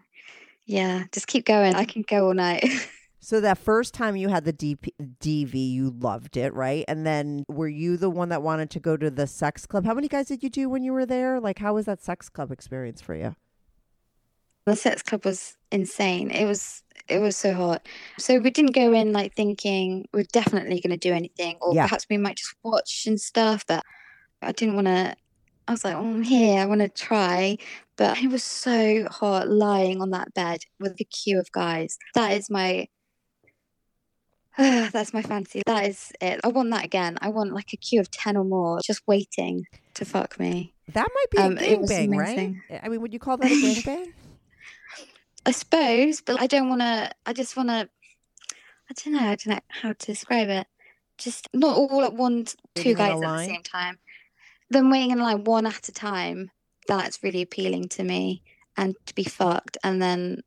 Yeah, just keep going. I can go all night. So that first time you had the DP, DV, you loved it, right? And then were you the one that wanted to go to the sex club? How many guys did you do when you were there? Like, how was that sex club experience for you? the sex club was insane. It was it was so hot. So we didn't go in like thinking we're definitely going to do anything, or Yeah. perhaps we might just watch and stuff. But I didn't want to. I was like, oh, I'm here. I want to try. But it was so hot lying on that bed with a queue of guys. That is my. That's my fancy. That is it. I want that again. I want like a queue of 10 or more just waiting to fuck me. That might be Um, a gangbang, right? I mean, would you call that a gangbang? I suppose, but I don't want to. I just want to. I don't know. I don't know how to describe it. Just not all at one, Waiting two guys at the same time. Then waiting in line one at a time. That's really appealing to me. And to be fucked, and then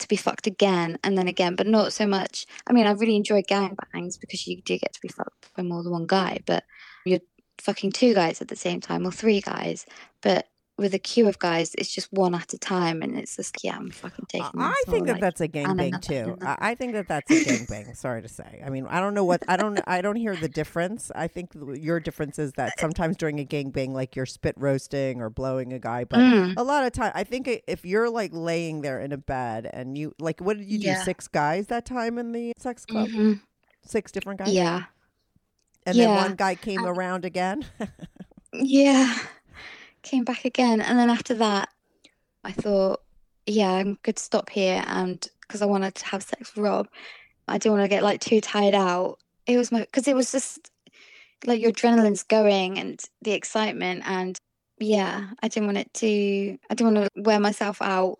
to be fucked again, and then again, but not so much. I mean, I really enjoy gangbangs because you do get to be fucked by more than one guy, but you're fucking two guys at the same time or three guys. But with a queue of guys, it's just one at a time, and it's just yeah, I'm fucking taking. I think that like, that's a gangbang too. I think that that's a gangbang. Sorry to say. I mean, I don't know what I don't I don't hear the difference. I think your difference is that sometimes during a gangbang, like you're spit roasting or blowing a guy, but Mm. a lot of time, I think if you're like laying there in a bed and you like, what did you do? Yeah. Six guys that time in the sex club? Mhm. Six different guys. Yeah, and then one guy came Um, around again. yeah. Came back again, and then after that, I thought, yeah, I'm good to stop here, and because I wanted to have sex with Rob, I didn't want to get like too tired out. It was my because it was just like your adrenaline's going and the excitement, and yeah, I didn't want it to. I didn't want to wear myself out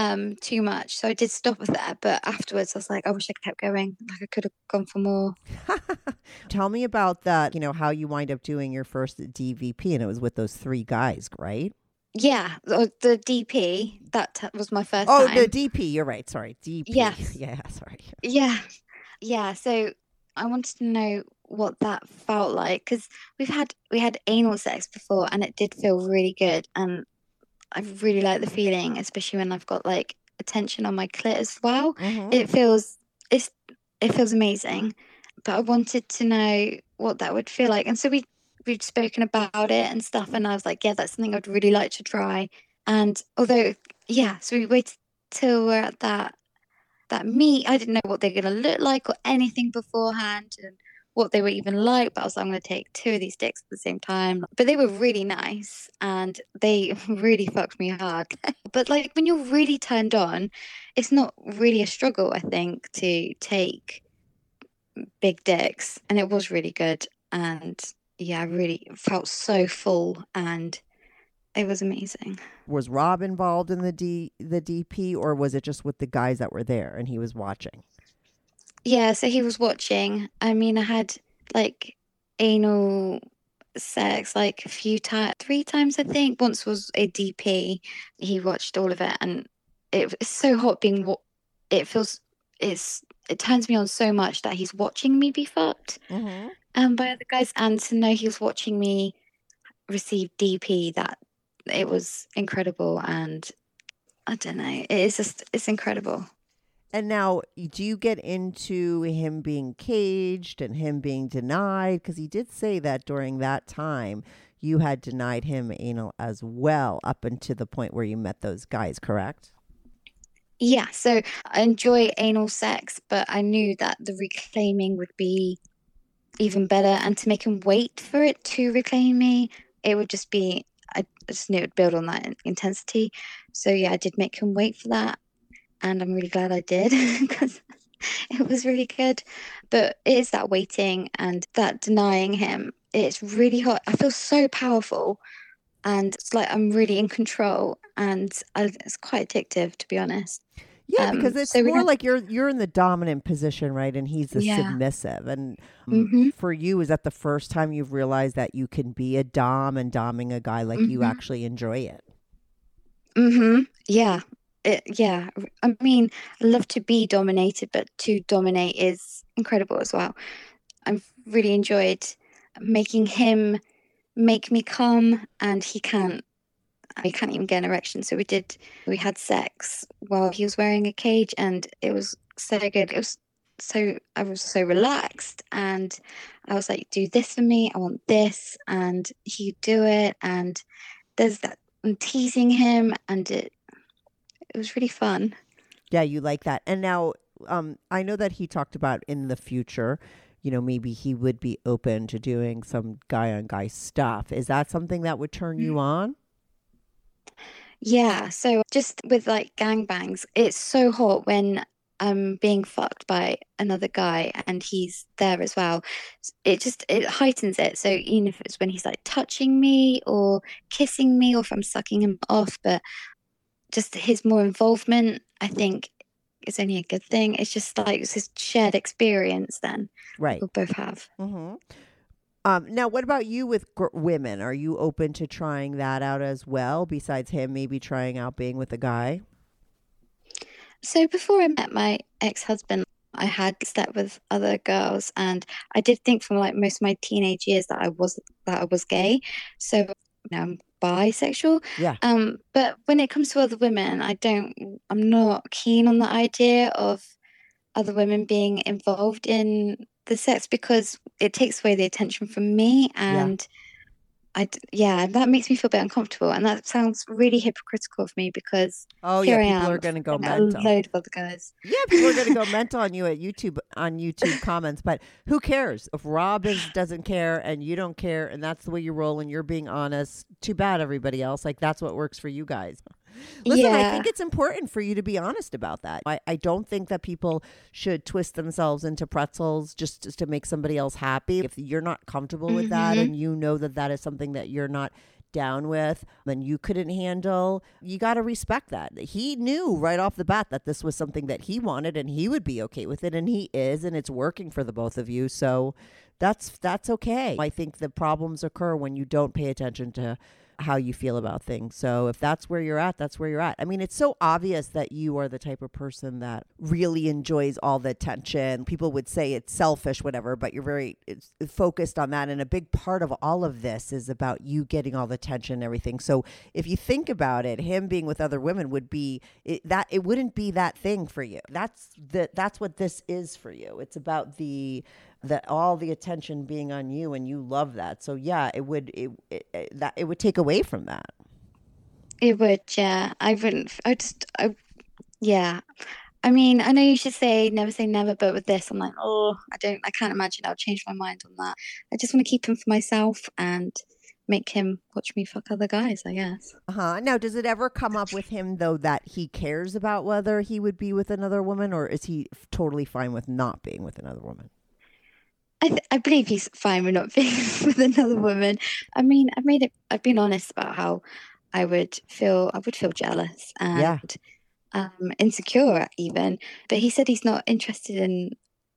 um too much so i did stop with that but afterwards i was like i wish i kept going like i could have gone for more Tell me about that. You know how you wind up doing your first DVP, and it was with those three guys, right? Yeah, the, the DP that t- was my first Oh, time. the DP. You're right. Sorry, DP. Yes. Yeah. Sorry. yeah, yeah. So I wanted to know what that felt like because we've had we had anal sex before and it did feel really good and I really like the feeling, especially when I've got like attention on my clit as well. Mhm. It feels it's it feels amazing, but I wanted to know what that would feel like, and so we we'd spoken about it and stuff, and I was like, yeah, that's something I'd really like to try. And although, yeah, so we waited till we're at that that meet. I didn't know what they're gonna look like or anything beforehand, and what they were even like. But I was like, I'm gonna take two of these dicks at the same time. But they were really nice, and they really fucked me hard. but like when you're really turned on, it's not really a struggle. I think to take big dicks, and it was really good. And yeah, I really felt so full, and it was amazing. Was Rob involved in the D the DP, or was it just with the guys that were there and he was watching? Yeah, so he was watching. I mean, I had like anal sex like a few times, three times, I think. Once was a DP. He watched all of it, and it, it's so hot being what it feels. It's it turns me on so much that he's watching me be fucked Mm-hmm. um by other guys, and to know he was watching me receive DP. That it was incredible, and I don't know. It is just it's incredible. And now, do you get into him being caged and him being denied? Because he did say that during that time you had denied him anal as well, up until the point where you met those guys, correct? Yeah, so I enjoy anal sex, but I knew that the reclaiming would be even better. And to make him wait for it to reclaim me, it would just be, I just knew it would build on that intensity. So yeah, I did make him wait for that. And I'm really glad I did because it was really good. But it is that waiting and that denying him. It's really hot. I feel so powerful. And it's like I'm really in control. And I, it's quite addictive, to be honest. Yeah, Um, because it's so more had- like you're you're in the dominant position, right? And he's the Yeah. submissive. And mm, Mhm. for you, is that the first time you've realized that you can be a dom and doming a guy like you Mhm. actually enjoy it? Mm-hmm. Yeah. It, yeah. I mean, I love to be dominated, but to dominate is incredible as well. I've really enjoyed making him make me come, and he can't. He can't even get an erection. So we did. We had sex while he was wearing a cage, and it was so good. It was so. I was so relaxed, and I was like, "Do this for me. I want this," and he'd do it, and there's that and teasing him and it it was really fun Yeah, you like that. And now, um, I know that he talked about in the future, you know, maybe he would be open to doing some guy on guy stuff. Is that something that would turn you on? yeah so just with like gangbangs it's so hot when I'm being fucked by another guy and he's there as well. It just it heightens it. So even if it's when he's like touching me or kissing me or if I'm sucking him off, but just his more involvement, I think is only a good thing. It's just like it's this shared experience then Right. we'll both have. hmm Um, now, what about you with gr- women? Are you open to trying that out as well? Besides him, maybe trying out being with a guy. So before I met my ex-husband, I had slept with other girls, and I did think from like most of my teenage years that I was that I was gay. So you know, I'm bisexual. Yeah. Um, but when it comes to other women, I don't. I'm not keen on the idea of other women being involved in the sex because it takes away the attention from me, and I yeah, that makes me feel a bit uncomfortable, and that sounds really hypocritical of me because Oh yeah, people am are going to go and a mental. load of other guys. Yeah, people are going to go mental on you at YouTube on YouTube comments, but who cares if Rob is doesn't care and you don't care, and that's the way you roll, and you're being honest. Too bad, everybody else. Like that's what works for you guys. Listen, I think it's important for you to be honest about that. I, I don't think that people should twist themselves into pretzels just, just to make somebody else happy. If you're not comfortable with that Mhm. and you know that that is something that you're not down with and you couldn't handle, you got to respect that. He knew right off the bat that this was something that he wanted and he would be okay with it and he is and it's working for the both of you. So that's that's okay. I think the problems occur when you don't pay attention to how you feel about things. So if that's where you're at, that's where you're at. I mean, it's so obvious that you are the type of person that really enjoys all the attention. People would say it's selfish, whatever, but you're very focused on that. And a big part of all of this is about you getting all the attention and everything. So if you think about it, him being with other women would be it, that it wouldn't be that thing for you. That's the that's what this is for you. It's about the that all the attention being on you and you love that so yeah it would it, it, it that it would take away from that It would, yeah. I wouldn't. I just, I, yeah. I mean, I know you should say never say never, but with this, I'm like, oh, I don't, I can't imagine I'll change my mind on that. I just want to keep him for myself and make him watch me fuck other guys, I guess. uh-huh now does it ever come up with him though that he cares about whether he would be with another woman or is he totally fine with not being with another woman I, th- I believe he's fine with not being with another woman. I mean, I've made it, I've been honest about how I would feel, I would feel jealous and Yeah. um, insecure even. But he said he's not interested in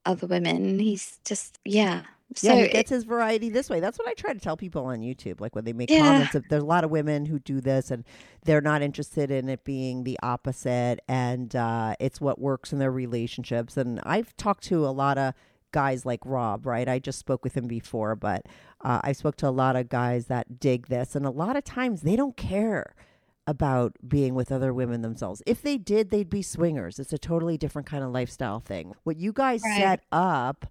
other women. He's just, yeah. So yeah, he it- gets his variety this way. That's what I try to tell people on YouTube. Like when they make Yeah. comments, of, there's a lot of women who do this, and they're not interested in it being the opposite, and uh, it's what works in their relationships. And I've talked to a lot of guys like Rob, right? I just spoke with him before, but uh, I spoke to a lot of guys that dig this, and a lot of times they don't care about being with other women themselves. If they did, they'd be swingers. It's a totally different kind of lifestyle thing. What you guys Right. set up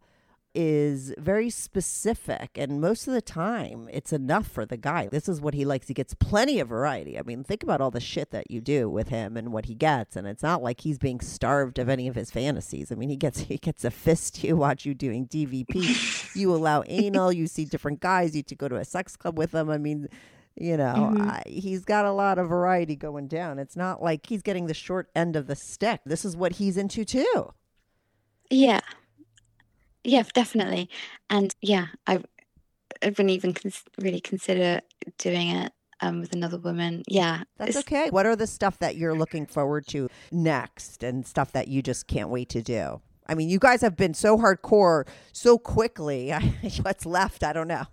is very specific and most of the time it's enough for the guy. This is what he likes. He gets plenty of variety. I mean, think about all the shit that you do with him and what he gets and it's not like he's being starved of any of his fantasies. I mean, he gets he gets a fist you watch you doing DVP. you allow anal, you see different guys, you to go to a sex club with them. I mean, you know, Mhm. I, he's got a lot of variety going down. It's not like he's getting the short end of the stick. This is what he's into too. Yeah. Yeah, definitely. And yeah, I, I wouldn't even cons- really consider doing it um, with another woman. Yeah. That's okay. What are the stuff that you're looking forward to next and stuff that you just can't wait to do? I mean, you guys have been so hardcore so quickly. What's left? I don't know.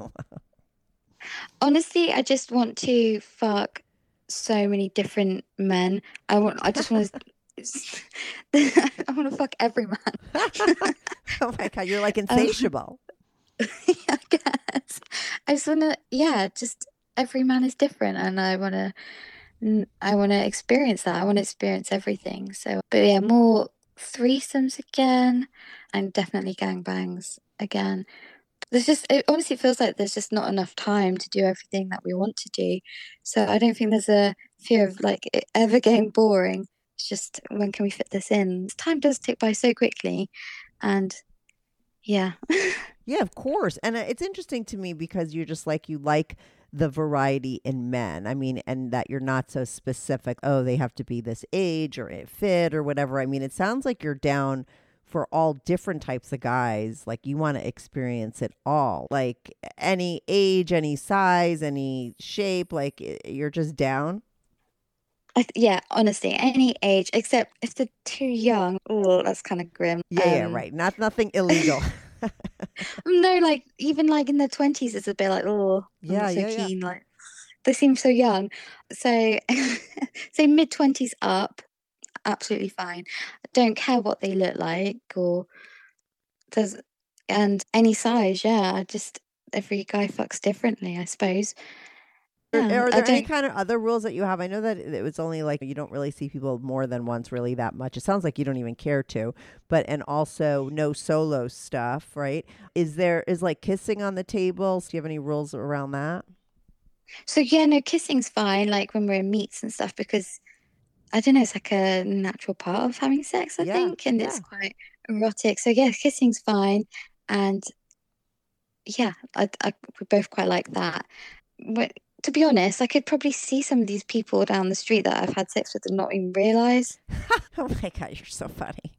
Honestly, I just want to fuck so many different men. I want, I just want to, I want to fuck every man. oh my God, you're like Um, insatiable. I guess. I just want to, yeah, just every man is different, and I want to, I want to experience that. I want to experience everything. So, but yeah, more threesomes again, and definitely gangbangs again. There's just, it honestly feels like there's just not enough time to do everything that we want to do. So I don't think there's a fear of like it ever getting boring. It's just when can we fit this in? Time does tick by so quickly, and yeah. Yeah, of course. And uh, it's interesting to me because you're just like, you like the variety in men. I mean, and that you're not so specific. Oh, they have to be this age or it fit or whatever. I mean, it sounds like you're down for all different types of guys. Like you want to experience it all. Like any age, any size, any shape. Like you're just down. I th- yeah, honestly, any age except if they're too young. Oh, that's kind of grim. Yeah, yeah, Um, right. Not nothing illegal. No, like even like in their twenties, it's a bit like oh, I'm Yeah, so yeah, yeah. Like they seem so young. So say mid twenties up, absolutely fine. Don't care what they look like or does and any size. Yeah, just every guy fucks differently, I suppose. Are, Yeah, are I there any kind of other rules that you have? I know that it was only like you don't really see people more than once, really that much. It sounds like you don't even care to, but and also no solo stuff, right? Is there is like kissing on the tables? Do you have any rules around that? So yeah, no, kissing's fine, like when we're in meets and stuff, because I don't know, it's like a natural part of having sex, I Yeah, think, and it's quite erotic. So yeah, kissing's fine, and yeah, I, I we both quite like that. But to be honest, I could probably see some of these people down the street that I've had sex with and not even realize. oh my god, you're so funny.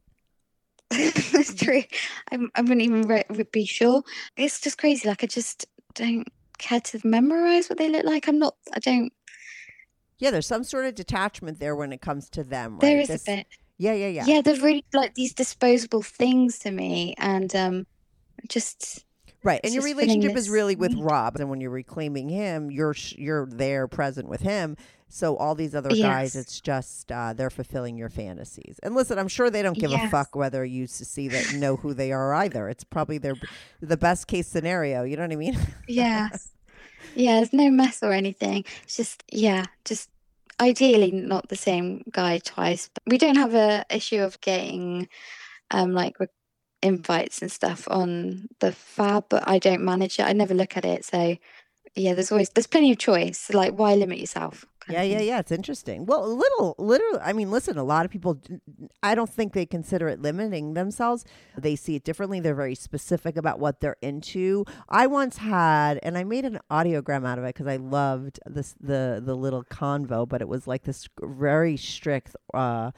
That's true. I'm, I wouldn't even re- be sure. It's just crazy. Like I just don't care to memorize what they look like. I'm not. I don't. Yeah, there's some sort of detachment there when it comes to them, right? There is This- a bit. Yeah, yeah, yeah. yeah. they're really like these disposable things to me and um just Right, and your relationship is really with. Rob, and when you're reclaiming him, you're sh- you're there, present with him. So all these other guys, it's just uh, they're fulfilling your fantasies. And listen, I'm sure they don't give a fuck whether you see that know who they are either. It's probably their the best case scenario. You know what I mean? yeah yeah there's no mess or anything it's just yeah just ideally not the same guy twice but we don't have a issue of getting um like invites and stuff on the fab but I don't manage it I never look at it so yeah there's always there's plenty of choice like why limit yourself Yeah, yeah, yeah. It's interesting. Well, a little, literally. I mean, listen. A lot of people. I don't think they consider it limiting themselves. They see it differently. They're very specific about what they're into. I once had, and I made an audiogram out of it because I loved this the the little convo. But it was like this very strict. uh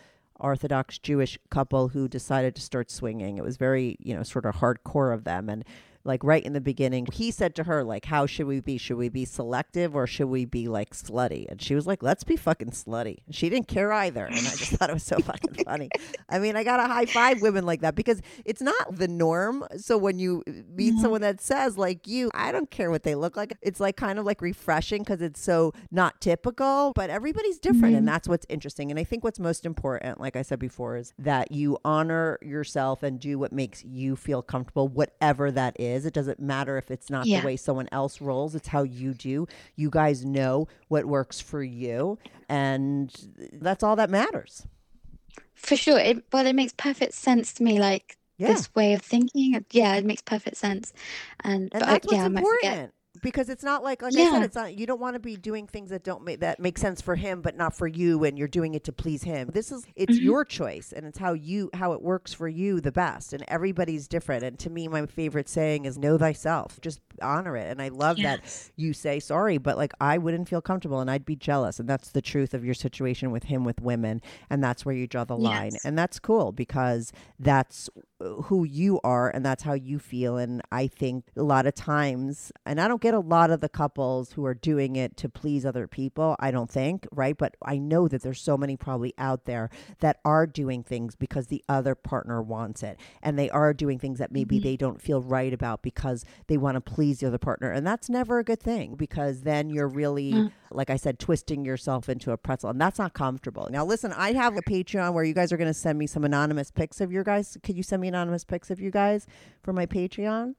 Orthodox Jewish couple who decided to start swinging. It was very, you know, sort of hardcore of them. And like right in the beginning, he said to her, like, how should we be? Should we be selective or should we be like slutty? And she was like, let's be fucking slutty. And she didn't care either. And I just thought it was so fucking funny. I mean, I got to high five women like that because it's not the norm. So when you uh, meet mm-hmm. someone that says, like you, I don't care what they look like, it's like kind of like refreshing because it's so not typical, but everybody's different. And mm-hmm. that's what's interesting. And I think what's most important, like I said before, is that you honor yourself and do what makes you feel comfortable, whatever that is. It doesn't matter if it's not Yeah. the way someone else rolls, it's how you do. You guys know what works for you. And that's all that matters. for sure it well it makes perfect sense to me like Yeah. this way of thinking yeah it makes perfect sense and, And but that's what's yeah I might important. Because it's not like, like I said, it's not. You don't want to be doing things that don't make that make sense for him, but not for you, and you're doing it to please him. This is it's Mm-hmm. your choice, and it's how you how it works for you the best. And everybody's different. And to me, my favorite saying is "Know thyself." Just honor it. And I love that you say sorry, but like I wouldn't feel comfortable, and I'd be jealous. And that's the truth of your situation with him with women, and that's where you draw the line. And that's cool because that's who you are and that's how you feel and i think a lot of times and i don't get a lot of the couples who are doing it to please other people i don't think right? But i know that there's so many probably out there that are doing things because the other partner wants it. And they are doing things that maybe mm-hmm. they don't feel right about because they want to please the other partner. And that's never a good thing because then you're really mm. like i said twisting yourself into a pretzel. And that's not comfortable. Now listen i have a patreon where you guys are going to send me some anonymous pics of your guys. Could you send me anonymous pics of you guys for my patreon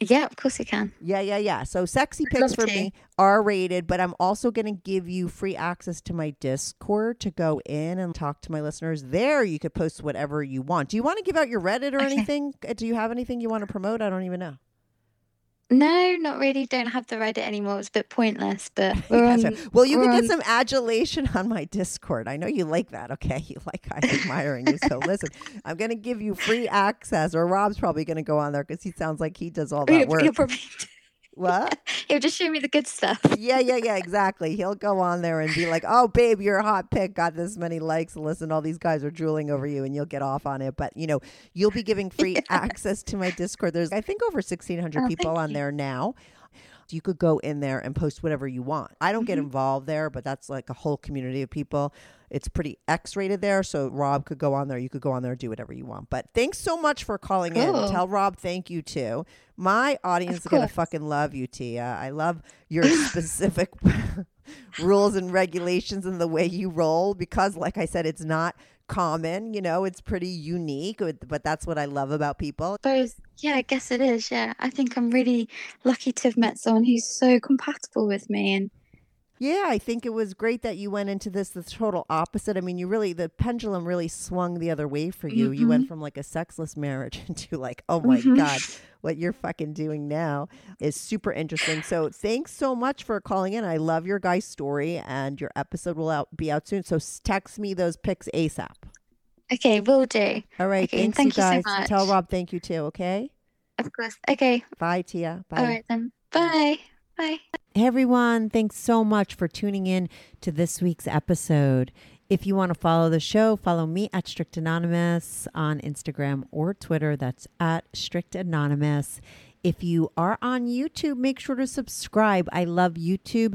yeah of course you can yeah, yeah, yeah. So sexy I'd pics for to. me are rated, but I'm also going to give you free access to my Discord to go in and talk to my listeners. There, you could post whatever you want. Do you want to give out your Reddit or Okay. anything? Uh, Do you have anything you want to promote? I don't even know. No not really don't have the reddit anymore it's a bit pointless but we're on, Gotcha. Well, you can get on- some adulation on my Discord. I know you like that. Okay, you like I'm admiring you. So listen, I'm going to give you free access, or Rob's probably going to go on there because he sounds like he does all that work. probably What? He'll just show me the good stuff. Yeah, yeah, yeah, exactly. He'll go on there and be like, "Oh, babe, you're a hot pick. Got this many likes. Listen, all these guys are drooling over you, and you'll get off on it." But you know, you'll be giving free access to my Discord. There's, I think, over 1,600 Oh, people on you. there now. You could go in there and post whatever you want. I don't get Mm-hmm. involved there, but that's like a whole community of people. It's pretty X rated there. So Rob could go on there. You could go on there and do whatever you want. But thanks so much for calling in. Cool. Tell Rob thank you too. My audience is going to fucking love you, Tia. I love your specific rules and regulations and the way you roll because, like I said, it's not common. You know, it's pretty unique, but that's what I love about people. yeah, I guess it is. Yeah, I think I'm really lucky to have met someone who's so compatible with me. And Yeah, I think it was great that you went into this the total opposite. I mean, you really the pendulum really swung the other way for you. You went from like a sexless marriage into like, oh my Mhm. god, what you're fucking doing now is super interesting. So, thanks so much for calling in. I love your guy's story and your episode will out be out soon. So, text me those pics ASAP. okay, will do. All right, Okay, thanks thank you you so guys. Tell. Rob thank you too, okay? Of course. Okay. Bye, Tia. Bye. All right then. Bye. Bye. Hey everyone, thanks so much for tuning in to this week's episode. If you want to follow the show, follow me at Strictly Anonymous on Instagram or Twitter. That's at Strictly Anonymous. If you are on YouTube, make sure to subscribe. I love YouTube